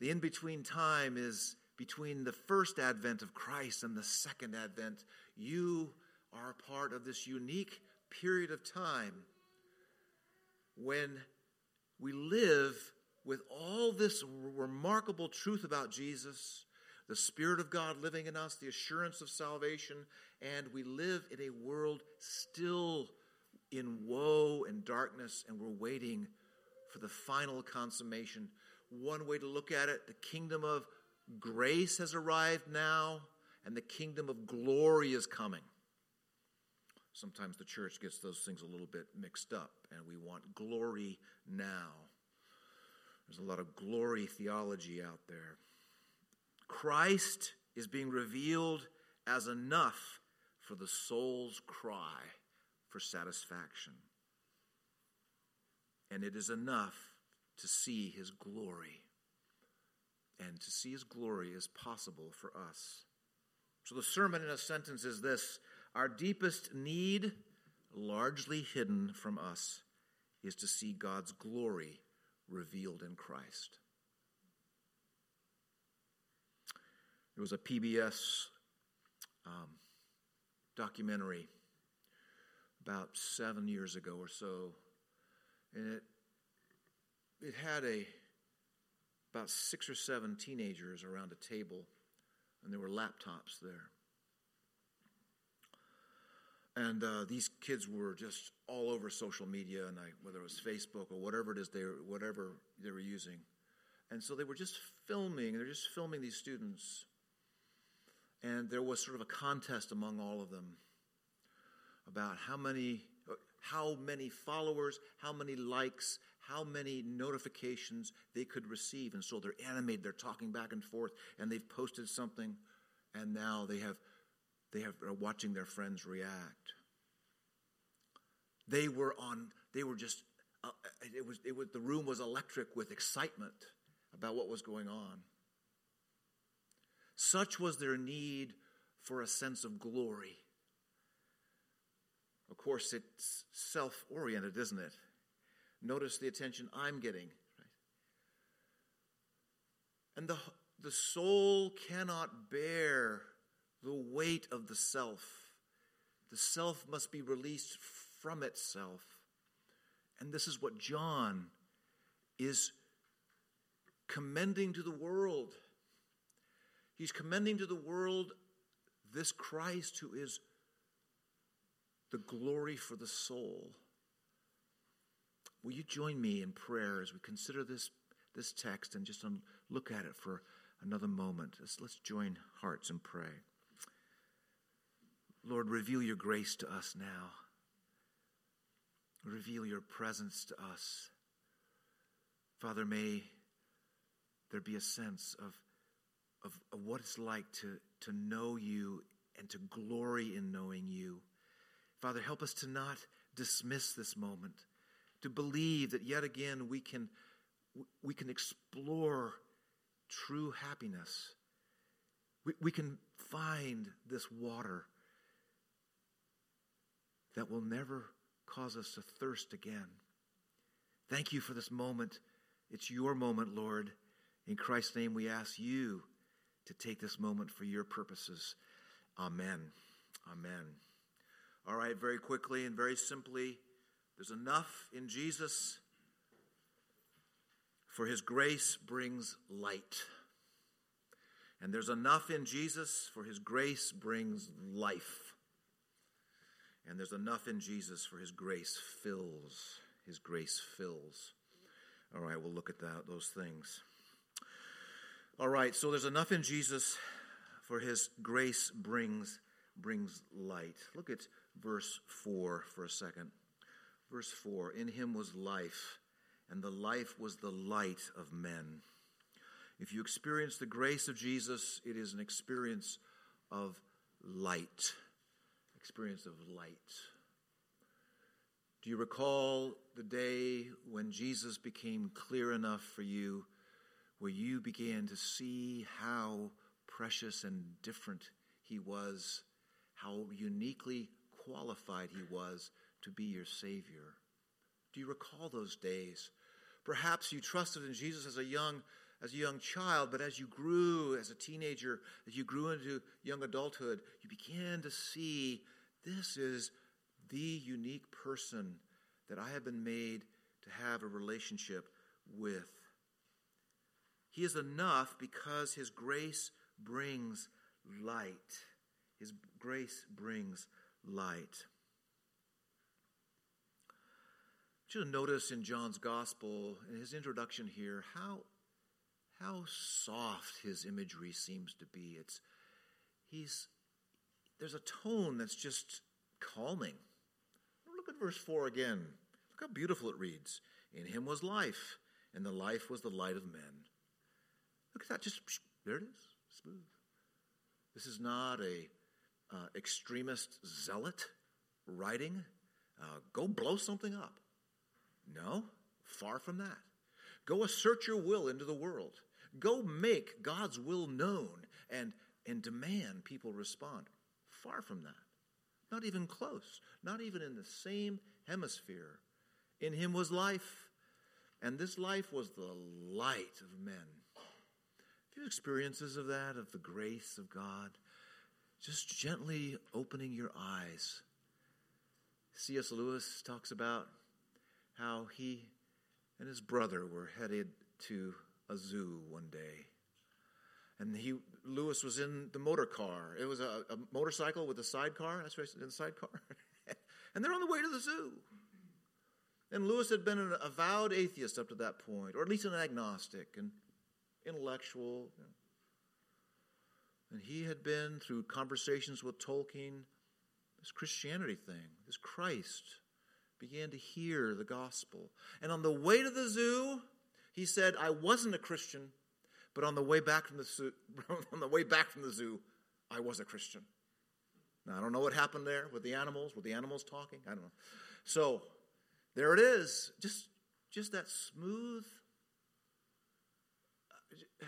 The in between time is between the first advent of Christ and the second advent. You are a part of this unique period of time when we live with all this remarkable truth about Jesus, the Spirit of God living in us, the assurance of salvation, and we live in a world still in woe and darkness, and we're waiting for the final consummation. One way to look at it, the kingdom of grace has arrived now, and the kingdom of glory is coming. Sometimes the church gets those things a little bit mixed up, and we want glory now. There's a lot of glory theology out there. Christ is being revealed as enough for the soul's cry for satisfaction. And it is enough to see his glory. And to see his glory is possible for us. So the sermon in a sentence is this Our deepest need, largely hidden from us, is to see God's glory revealed in Christ. There was a PBS um, documentary about seven years ago or so, and it it had a about six or seven teenagers around a table, and there were laptops there. And uh, these kids were just all over social media, and I, whether it was Facebook or whatever it is they whatever they were using, and so they were just filming. They're just filming these students, and there was sort of a contest among all of them about how many how many followers, how many likes, how many notifications they could receive. And so they're animated, they're talking back and forth, and they've posted something, and now they have they have, are watching their friends react. They were on, they were just, uh, it, was, it was, the room was electric with excitement about what was going on. Such was their need for a sense of glory. Of course, it's self oriented, isn't it? Notice the attention I'm getting. Right? And the, the soul cannot bear the weight of the self. The self must be released from itself. And this is what John is commending to the world. He's commending to the world this Christ who is the glory for the soul. Will you join me in prayer as we consider this, this text and just look at it for another moment? Let's, let's join hearts and pray. Lord, reveal your grace to us now. Reveal your presence to us. Father, may there be a sense of, of, of, what it's like to, to know you and to glory in knowing you. Father, help us to not dismiss this moment, to believe that yet again we can, we can explore true happiness. We, we can find this water that will never cause us to thirst again. Thank you for this moment. It's your moment, Lord. In Christ's name, we ask you to take this moment for your purposes. Amen. Amen. All right, very quickly and very simply, there's enough in Jesus, for his grace brings light. And there's enough in Jesus, for his grace brings life. And there's enough in Jesus for his grace fills. His grace fills. All right, we'll look at that, those things. All right, so there's enough in Jesus for his grace brings brings light. Look at verse 4 for a second. Verse 4 In him was life, and the life was the light of men. If you experience the grace of Jesus, it is an experience of light experience of light. Do you recall the day when Jesus became clear enough for you where you began to see how precious and different he was, how uniquely qualified he was to be your Savior? Do you recall those days? Perhaps you trusted in Jesus as a young as a young child, but as you grew as a teenager, as you grew into young adulthood, you began to see this is the unique person that I have been made to have a relationship with. He is enough because His grace brings light. His grace brings light. You notice in John's gospel, in his introduction here, how, how soft his imagery seems to be. It's, he's, there's a tone that's just calming. Look at verse 4 again. Look how beautiful it reads. In him was life, and the life was the light of men. Look at that, just there it is, smooth. This is not a uh, extremist zealot writing, uh, go blow something up. No, far from that. Go assert your will into the world. Go make God's will known and, and demand people respond. Far from that. Not even close. Not even in the same hemisphere. In him was life, and this life was the light of men. Have you experiences of that, of the grace of God? Just gently opening your eyes. C.S. Lewis talks about how he and his brother were headed to a zoo one day. And he, Lewis was in the motor car. It was a, a motorcycle with a sidecar. That's right, in the sidecar. and they're on the way to the zoo. And Lewis had been an avowed atheist up to that point, or at least an agnostic and intellectual. And he had been, through conversations with Tolkien, this Christianity thing, this Christ, began to hear the gospel. And on the way to the zoo, he said, I wasn't a Christian, but on the way back from the zoo, on the way back from the zoo, I was a Christian. Now I don't know what happened there with the animals, with the animals talking. I don't know. So there it is. Just just that smooth uh,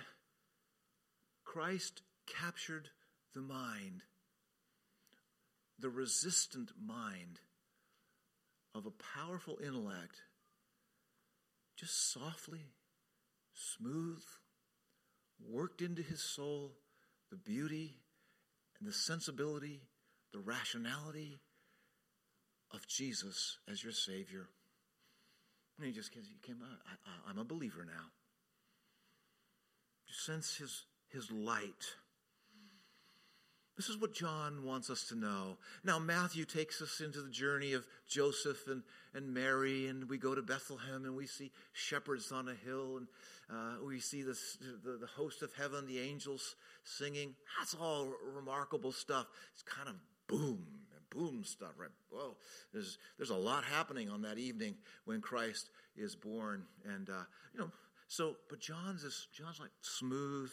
Christ captured the mind, the resistant mind of a powerful intellect just softly, smooth, worked into his soul the beauty and the sensibility, the rationality of Jesus as your Savior. And he just came, I, am a believer now. You sense his, his light this is what John wants us to know. Now, Matthew takes us into the journey of Joseph and, and Mary, and we go to Bethlehem and we see shepherds on a hill, and uh, we see this, the, the host of heaven, the angels singing. That's all remarkable stuff. It's kind of boom, boom stuff, right? Whoa, there's, there's a lot happening on that evening when Christ is born. And, uh, you know, so, but John's is, John's like smooth,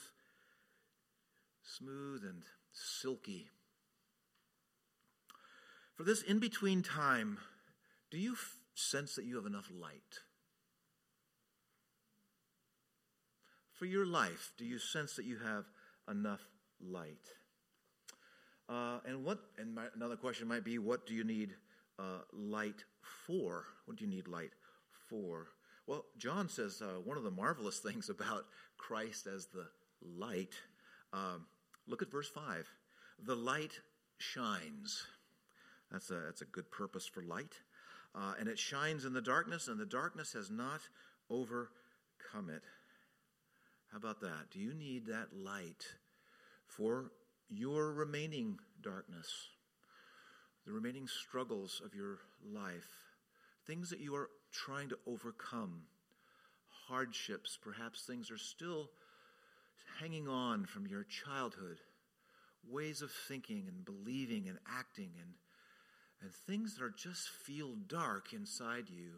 smooth and silky. For this in between time, do you f- sense that you have enough light? For your life, do you sense that you have enough light? Uh, and what? And my, another question might be, what do you need uh, light for? What do you need light for? Well, John says uh, one of the marvelous things about Christ as the light. Um, Look at verse 5. The light shines. That's a, that's a good purpose for light. Uh, and it shines in the darkness, and the darkness has not overcome it. How about that? Do you need that light for your remaining darkness, the remaining struggles of your life, things that you are trying to overcome, hardships, perhaps things are still hanging on from your childhood, ways of thinking and believing and acting and and things that are just feel dark inside you.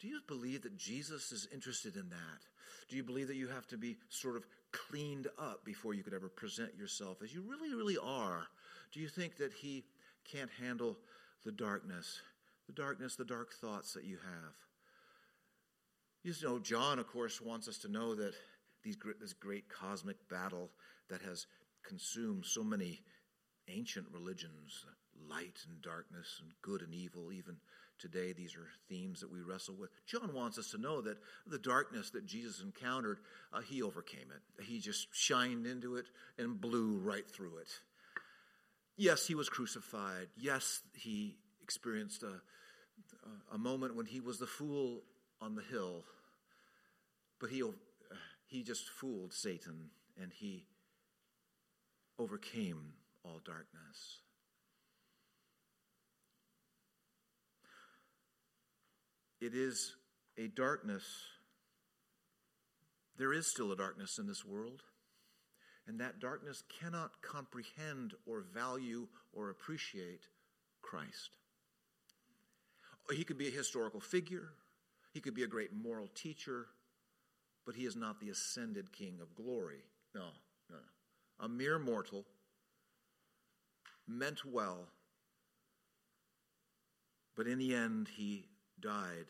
Do you believe that Jesus is interested in that? Do you believe that you have to be sort of cleaned up before you could ever present yourself as you really, really are? Do you think that He can't handle the darkness, the darkness, the dark thoughts that you have? You know, John, of course, wants us to know that these, this great cosmic battle that has consumed so many ancient religions light and darkness and good and evil, even today. These are themes that we wrestle with. John wants us to know that the darkness that Jesus encountered, uh, he overcame it. He just shined into it and blew right through it. Yes, he was crucified. Yes, he experienced a, a moment when he was the fool on the hill, but he, he just fooled Satan and he overcame all darkness. It is a darkness. There is still a darkness in this world, and that darkness cannot comprehend or value or appreciate Christ. He could be a historical figure, he could be a great moral teacher, but he is not the ascended King of glory. No, no. A mere mortal, meant well, but in the end, he died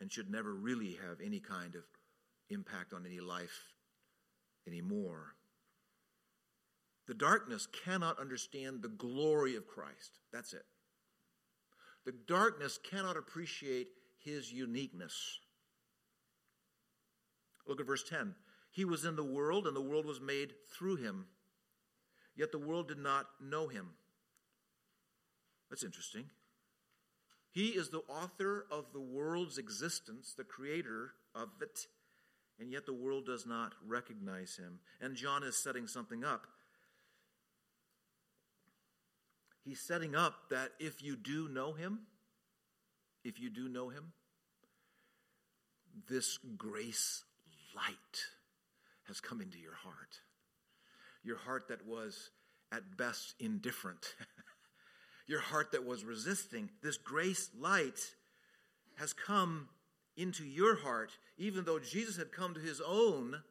and should never really have any kind of impact on any life anymore. The darkness cannot understand the glory of Christ. That's it. The darkness cannot appreciate his uniqueness. Look at verse 10. He was in the world, and the world was made through him. Yet the world did not know him. That's interesting. He is the author of the world's existence, the creator of it, and yet the world does not recognize him. And John is setting something up. He's setting up that if you do know him, if you do know him, this grace light has come into your heart. Your heart that was at best indifferent. your heart that was resisting, this grace light has come into your heart. Even though Jesus had come to his own,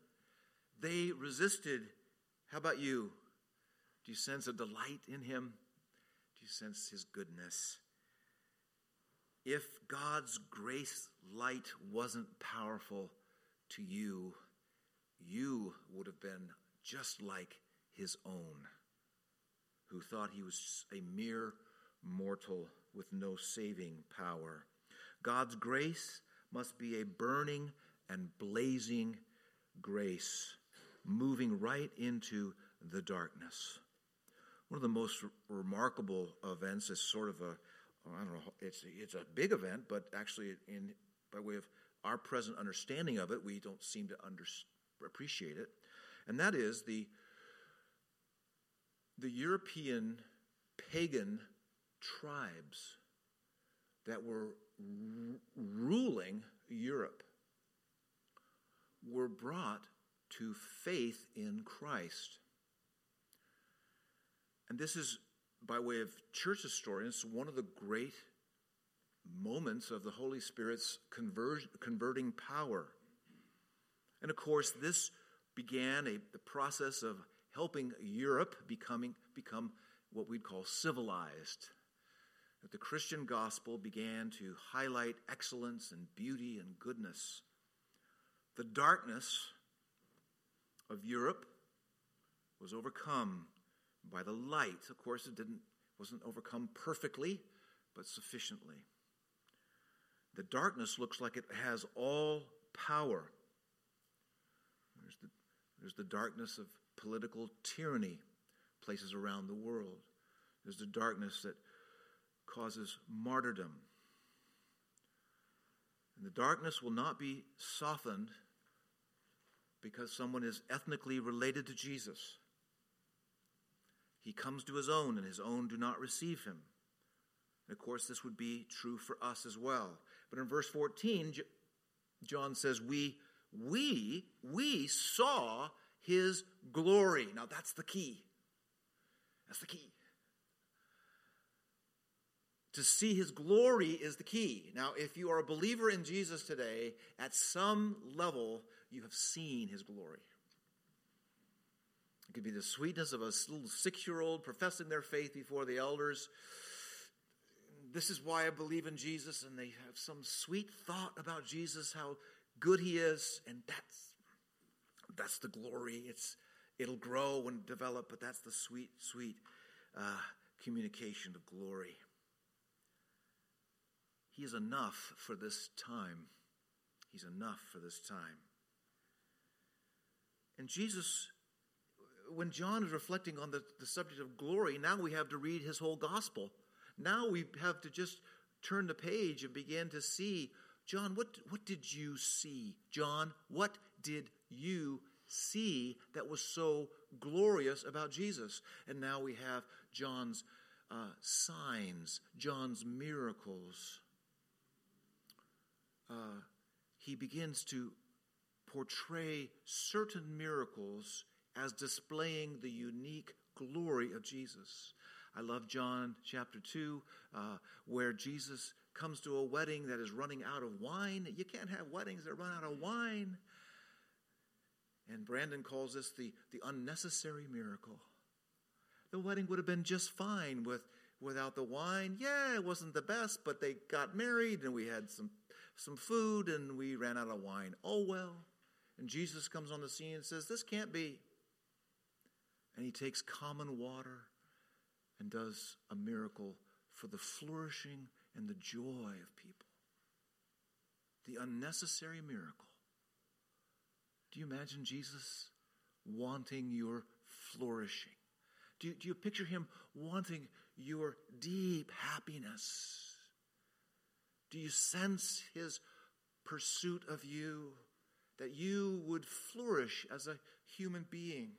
they resisted. How about you? Do you sense a delight in him? Do you sense his goodness? If God's grace light wasn't powerful to you, you would have been just like his own, who thought he was a mere mortal with no saving power. God's grace must be a burning and blazing grace, moving right into the darkness. One of the most remarkable events is sort of a, I don't know, it's, it's a big event, but actually, in, by way of our present understanding of it, we don't seem to under, appreciate it. And that is the, the European pagan tribes that were r- ruling Europe were brought to faith in Christ. And this is, by way of church historians, one of the great moments of the Holy Spirit's conver- converting power. And of course, this began a, the process of helping Europe becoming, become what we'd call civilized that the Christian gospel began to highlight excellence and beauty and goodness. The darkness of Europe was overcome by the light. Of course, it didn't wasn't overcome perfectly, but sufficiently. The darkness looks like it has all power. There's the, there's the darkness of political tyranny, places around the world. There's the darkness that causes martyrdom. And the darkness will not be softened because someone is ethnically related to Jesus. He comes to his own, and his own do not receive him. And of course, this would be true for us as well. But in verse 14, John says, We, we, we saw his glory. Now that's the key. That's the key. To see his glory is the key. Now, if you are a believer in Jesus today, at some level, you have seen his glory. It could be the sweetness of a little six year old professing their faith before the elders. This is why I believe in Jesus, and they have some sweet thought about Jesus, how good he is, and that's that's the glory. It's it'll grow and develop, but that's the sweet, sweet uh, communication of glory. He is enough for this time. He's enough for this time. And Jesus, when John is reflecting on the, the subject of glory, now we have to read his whole gospel. Now we have to just turn the page and begin to see John, what, what did you see? John, what did you see that was so glorious about Jesus? And now we have John's uh, signs, John's miracles. Uh, he begins to portray certain miracles as displaying the unique glory of Jesus. I love John chapter 2, uh, where Jesus comes to a wedding that is running out of wine. You can't have weddings that run out of wine. And Brandon calls this the, the unnecessary miracle. The wedding would have been just fine with, without the wine. Yeah, it wasn't the best, but they got married and we had some, some food and we ran out of wine. Oh well. And Jesus comes on the scene and says, This can't be. And he takes common water and does a miracle for the flourishing and the joy of people. The unnecessary miracle. Do you imagine Jesus wanting your flourishing? Do you, do you picture him wanting your deep happiness? Do you sense his pursuit of you, that you would flourish as a human being?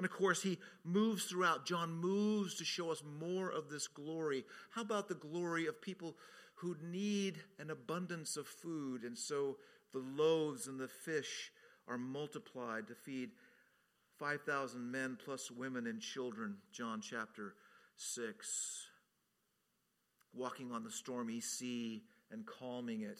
And of course, he moves throughout. John moves to show us more of this glory. How about the glory of people who need an abundance of food? And so the loaves and the fish are multiplied to feed 5,000 men plus women and children. John chapter 6. Walking on the stormy sea and calming it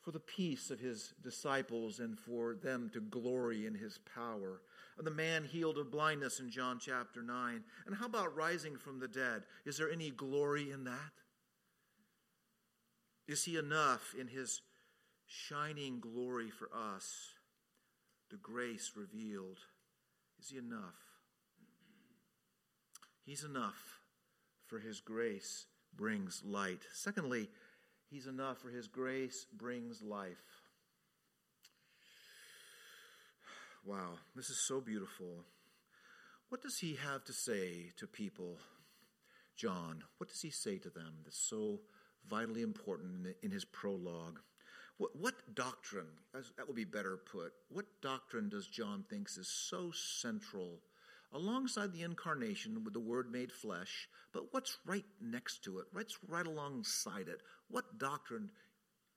for the peace of his disciples and for them to glory in his power. The man healed of blindness in John chapter 9. And how about rising from the dead? Is there any glory in that? Is he enough in his shining glory for us? The grace revealed. Is he enough? He's enough for his grace brings light. Secondly, He's enough, for His grace brings life. Wow, this is so beautiful. What does He have to say to people? John, what does He say to them that's so vitally important in his prologue? What, what doctrine, that would be better put, what doctrine does John thinks is so central alongside the incarnation with the Word made flesh, but what's right next to it? What's right alongside it? What doctrine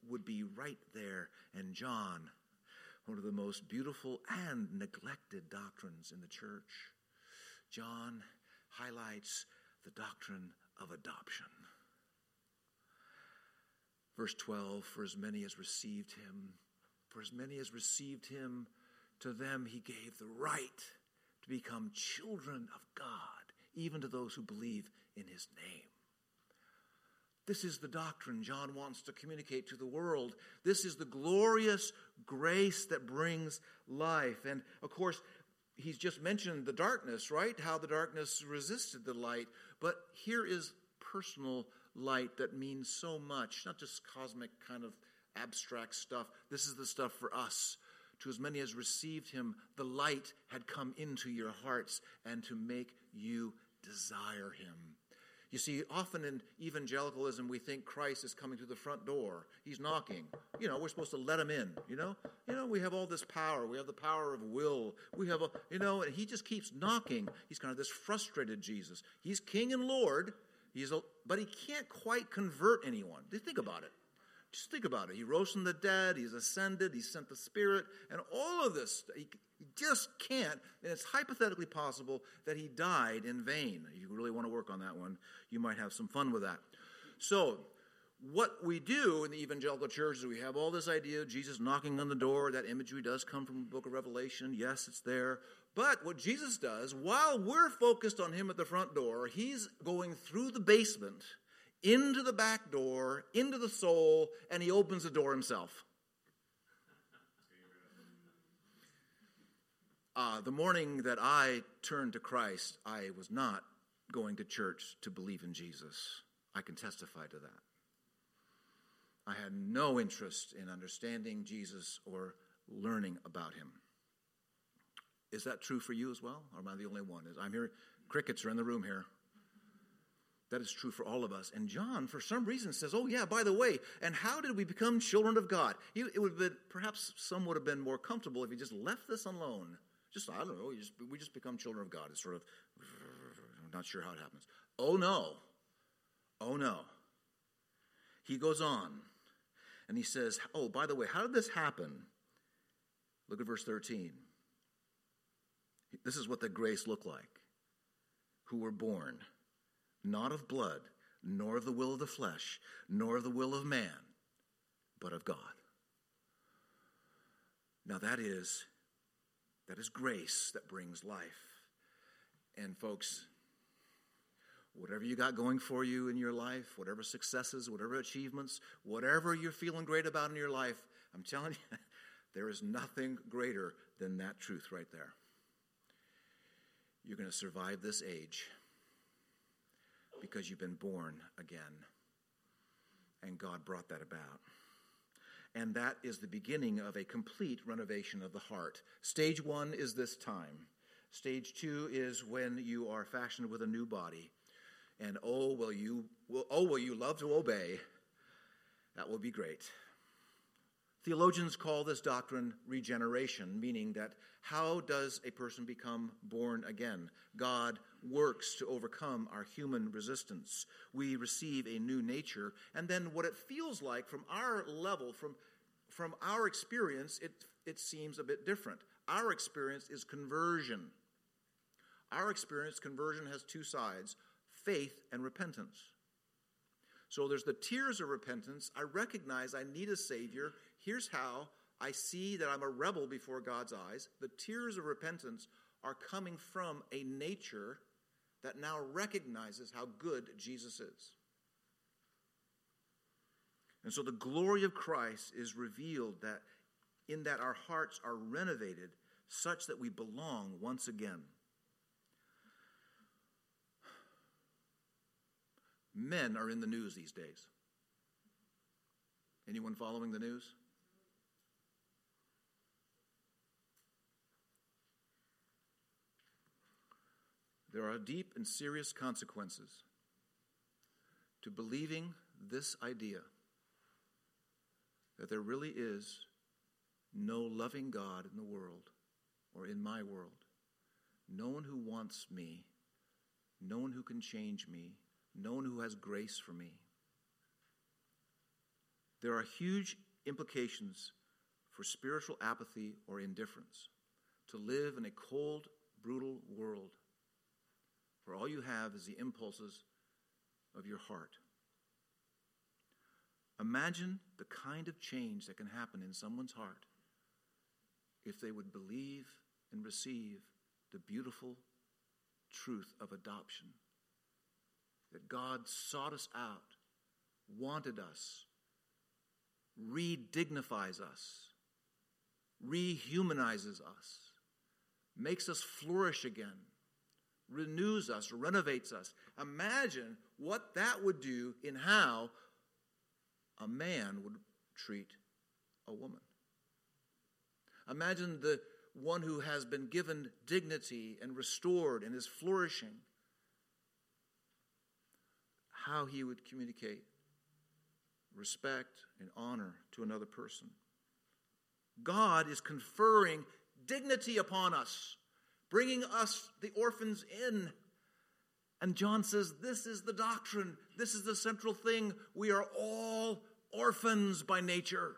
would be right there? And John, one of the most beautiful and neglected doctrines in the church, John highlights the doctrine of adoption. Verse 12 For as many as received him, for as many as received him, to them he gave the right to become children of God, even to those who believe in his name. This is the doctrine John wants to communicate to the world. This is the glorious grace that brings life. And of course, he's just mentioned the darkness, right? How the darkness resisted the light. But here is personal light that means so much, not just cosmic kind of abstract stuff. This is the stuff for us to as many as received him, the light had come into your hearts and to make you desire him. You see, often in evangelicalism, we think Christ is coming through the front door. He's knocking. You know, we're supposed to let him in. You know, you know, we have all this power. We have the power of will. We have a, you know, and he just keeps knocking. He's kind of this frustrated Jesus. He's King and Lord. He's, a, but he can't quite convert anyone. Think about it. Just think about it. He rose from the dead, he's ascended, he sent the Spirit, and all of this, he, just can't. And it's hypothetically possible that he died in vain. If you really want to work on that one, you might have some fun with that. So, what we do in the evangelical church is we have all this idea of Jesus knocking on the door. That imagery does come from the book of Revelation. Yes, it's there. But what Jesus does, while we're focused on him at the front door, he's going through the basement into the back door, into the soul, and he opens the door himself. Uh, the morning that I turned to Christ, I was not going to church to believe in Jesus. I can testify to that. I had no interest in understanding Jesus or learning about him. Is that true for you as well? Or am I the only one? I'm here, crickets are in the room here. That is true for all of us. And John, for some reason, says, Oh, yeah, by the way, and how did we become children of God? It would have been, perhaps some would have been more comfortable if he just left this alone. Just, I don't know, just, we just become children of God. It's sort of, I'm not sure how it happens. Oh, no. Oh, no. He goes on and he says, Oh, by the way, how did this happen? Look at verse 13. This is what the grace looked like. Who were born not of blood, nor of the will of the flesh, nor of the will of man, but of God. Now that is that is grace that brings life. And folks, whatever you got going for you in your life, whatever successes, whatever achievements, whatever you're feeling great about in your life, I'm telling you, there is nothing greater than that truth right there. You're going to survive this age because you've been born again. And God brought that about. And that is the beginning of a complete renovation of the heart. Stage one is this time. Stage two is when you are fashioned with a new body. And oh, will you, will, oh, will you love to obey? That will be great. Theologians call this doctrine regeneration, meaning that how does a person become born again? God works to overcome our human resistance. We receive a new nature, and then what it feels like from our level, from, from our experience, it, it seems a bit different. Our experience is conversion. Our experience, conversion has two sides faith and repentance. So there's the tears of repentance. I recognize I need a Savior. Here's how I see that I'm a rebel before God's eyes. The tears of repentance are coming from a nature that now recognizes how good Jesus is. And so the glory of Christ is revealed that in that our hearts are renovated such that we belong once again. Men are in the news these days. Anyone following the news? There are deep and serious consequences to believing this idea that there really is no loving God in the world or in my world, no one who wants me, no one who can change me, no one who has grace for me. There are huge implications for spiritual apathy or indifference to live in a cold, brutal world where all you have is the impulses of your heart. Imagine the kind of change that can happen in someone's heart if they would believe and receive the beautiful truth of adoption. That God sought us out, wanted us, redignifies us, rehumanizes us, makes us flourish again renews us, renovates us. Imagine what that would do in how a man would treat a woman. Imagine the one who has been given dignity and restored and is flourishing, how he would communicate respect and honor to another person. God is conferring dignity upon us bringing us, the orphans, in. And John says, This is the doctrine. This is the central thing. We are all orphans by nature.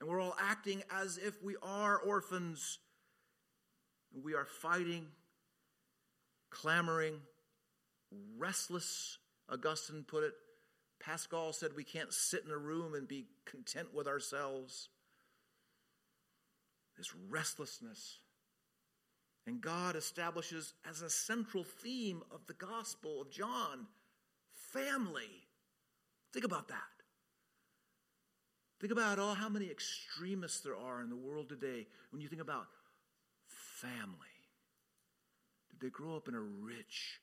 And we're all acting as if we are orphans. We are fighting, clamoring, restless, Augustine put it. Pascal said we can't sit in a room and be content with ourselves. This restlessness and God establishes as a central theme of the Gospel of John family. Think about that. Think about all how many extremists there are in the world today when you think about family. Did they grow up in a rich,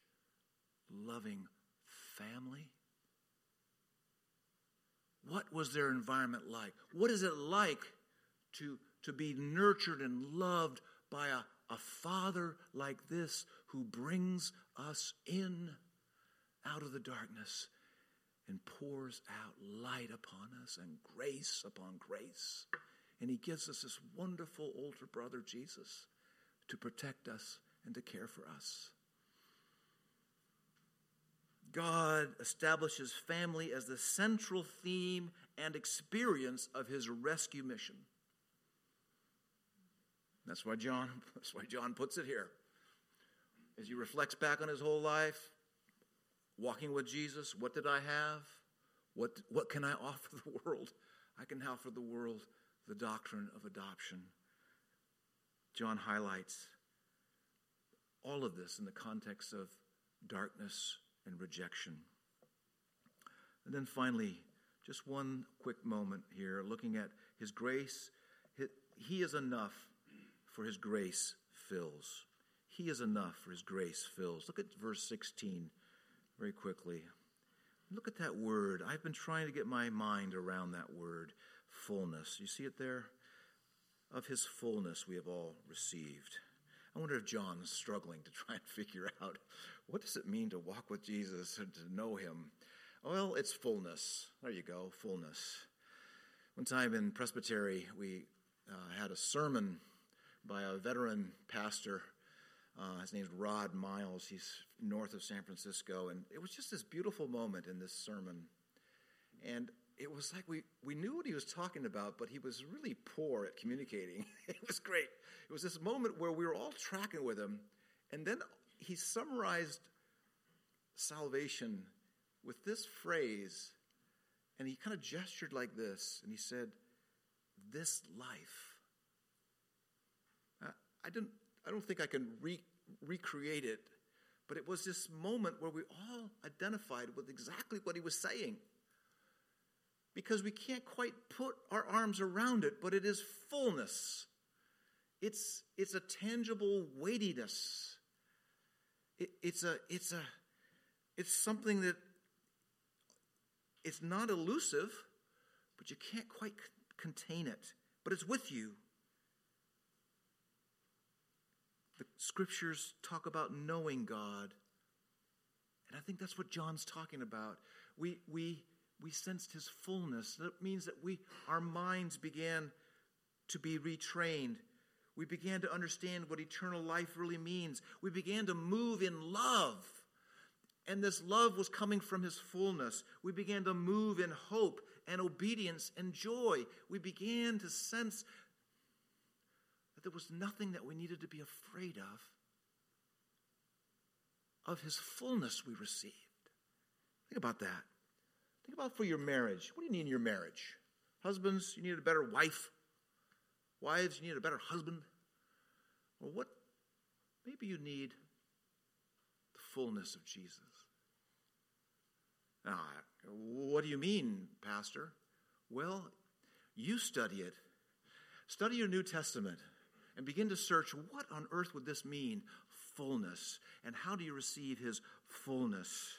loving family? What was their environment like? What is it like to, to be nurtured and loved by a, a father like this who brings us in out of the darkness and pours out light upon us and grace upon grace? And he gives us this wonderful older brother, Jesus, to protect us and to care for us. God establishes family as the central theme and experience of his rescue mission. That's why John, that's why John puts it here. As he reflects back on his whole life, walking with Jesus, what did I have? What, what can I offer the world? I can offer the world the doctrine of adoption. John highlights all of this in the context of darkness and rejection. And then finally, just one quick moment here, looking at his grace. He is enough for his grace fills. He is enough for his grace fills. Look at verse 16 very quickly. Look at that word. I've been trying to get my mind around that word, fullness. You see it there? Of his fullness we have all received. I wonder if John is struggling to try and figure out what does it mean to walk with Jesus and to know him? Well, it's fullness. There you go, fullness. One time in Presbytery, we uh, had a sermon by a veteran pastor. Uh, his name's Rod Miles. He's north of San Francisco. And it was just this beautiful moment in this sermon. And it was like we, we knew what he was talking about, but he was really poor at communicating. it was great. It was this moment where we were all tracking with him, and then he summarized salvation with this phrase, and he kind of gestured like this, and he said, This life. I, didn't, I don't think I can re, recreate it, but it was this moment where we all identified with exactly what he was saying because we can't quite put our arms around it, but it is fullness. It's, it's a tangible weightiness. It, it's a it's a it's something that it's not elusive, but you can't quite contain it. But it's with you. The scriptures talk about knowing God. And I think that's what John's talking about. We we we sensed his fullness. That means that we, our minds began to be retrained. We began to understand what eternal life really means. We began to move in love. And this love was coming from his fullness. We began to move in hope and obedience and joy. We began to sense there was nothing that we needed to be afraid of, of his fullness we received. Think about that. Think about for your marriage. What do you need in your marriage? Husbands, you need a better wife. Wives, you need a better husband. Or what? Maybe you need the fullness of Jesus. Now, what do you mean, Pastor? Well, you study it. Study your New Testament and begin to search what on earth would this mean, fullness, and how do you receive his fullness?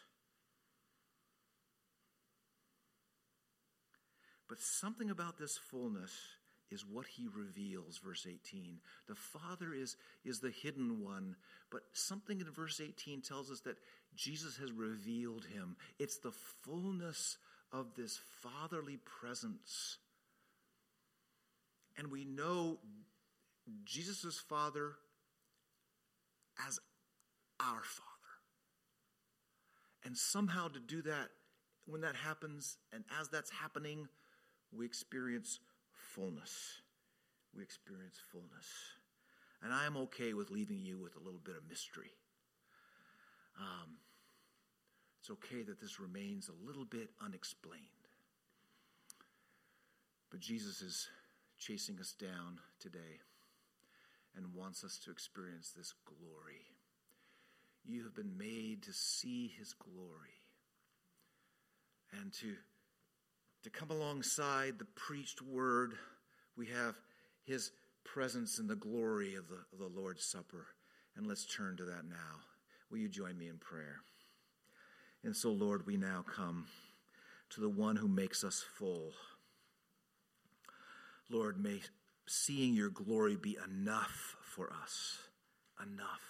But something about this fullness is what he reveals, verse 18. The Father is, is the hidden one, but something in verse 18 tells us that Jesus has revealed him. It's the fullness of this fatherly presence. And we know Jesus' Father as our Father. And somehow to do that, when that happens, and as that's happening, we experience fullness. We experience fullness. And I am okay with leaving you with a little bit of mystery. Um, it's okay that this remains a little bit unexplained. But Jesus is chasing us down today and wants us to experience this glory. You have been made to see his glory and to to come alongside the preached word. We have his presence in the glory of the, of the Lord's Supper. And let's turn to that now. Will you join me in prayer? And so, Lord, we now come to the one who makes us full. Lord, may seeing your glory be enough for us. Enough.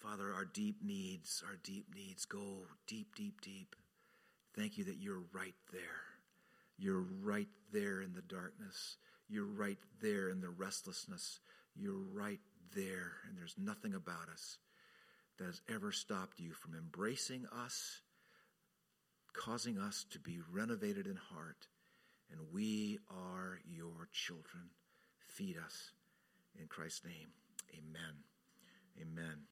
Father, our deep needs, our deep needs go deep, deep, deep. Thank you that you're right there. You're right there in the darkness. You're right there in the restlessness. You're right there, and there's nothing about us that has ever stopped you from embracing us, causing us to be renovated in heart. And we are your children. Feed us. In Christ's name, amen. Amen.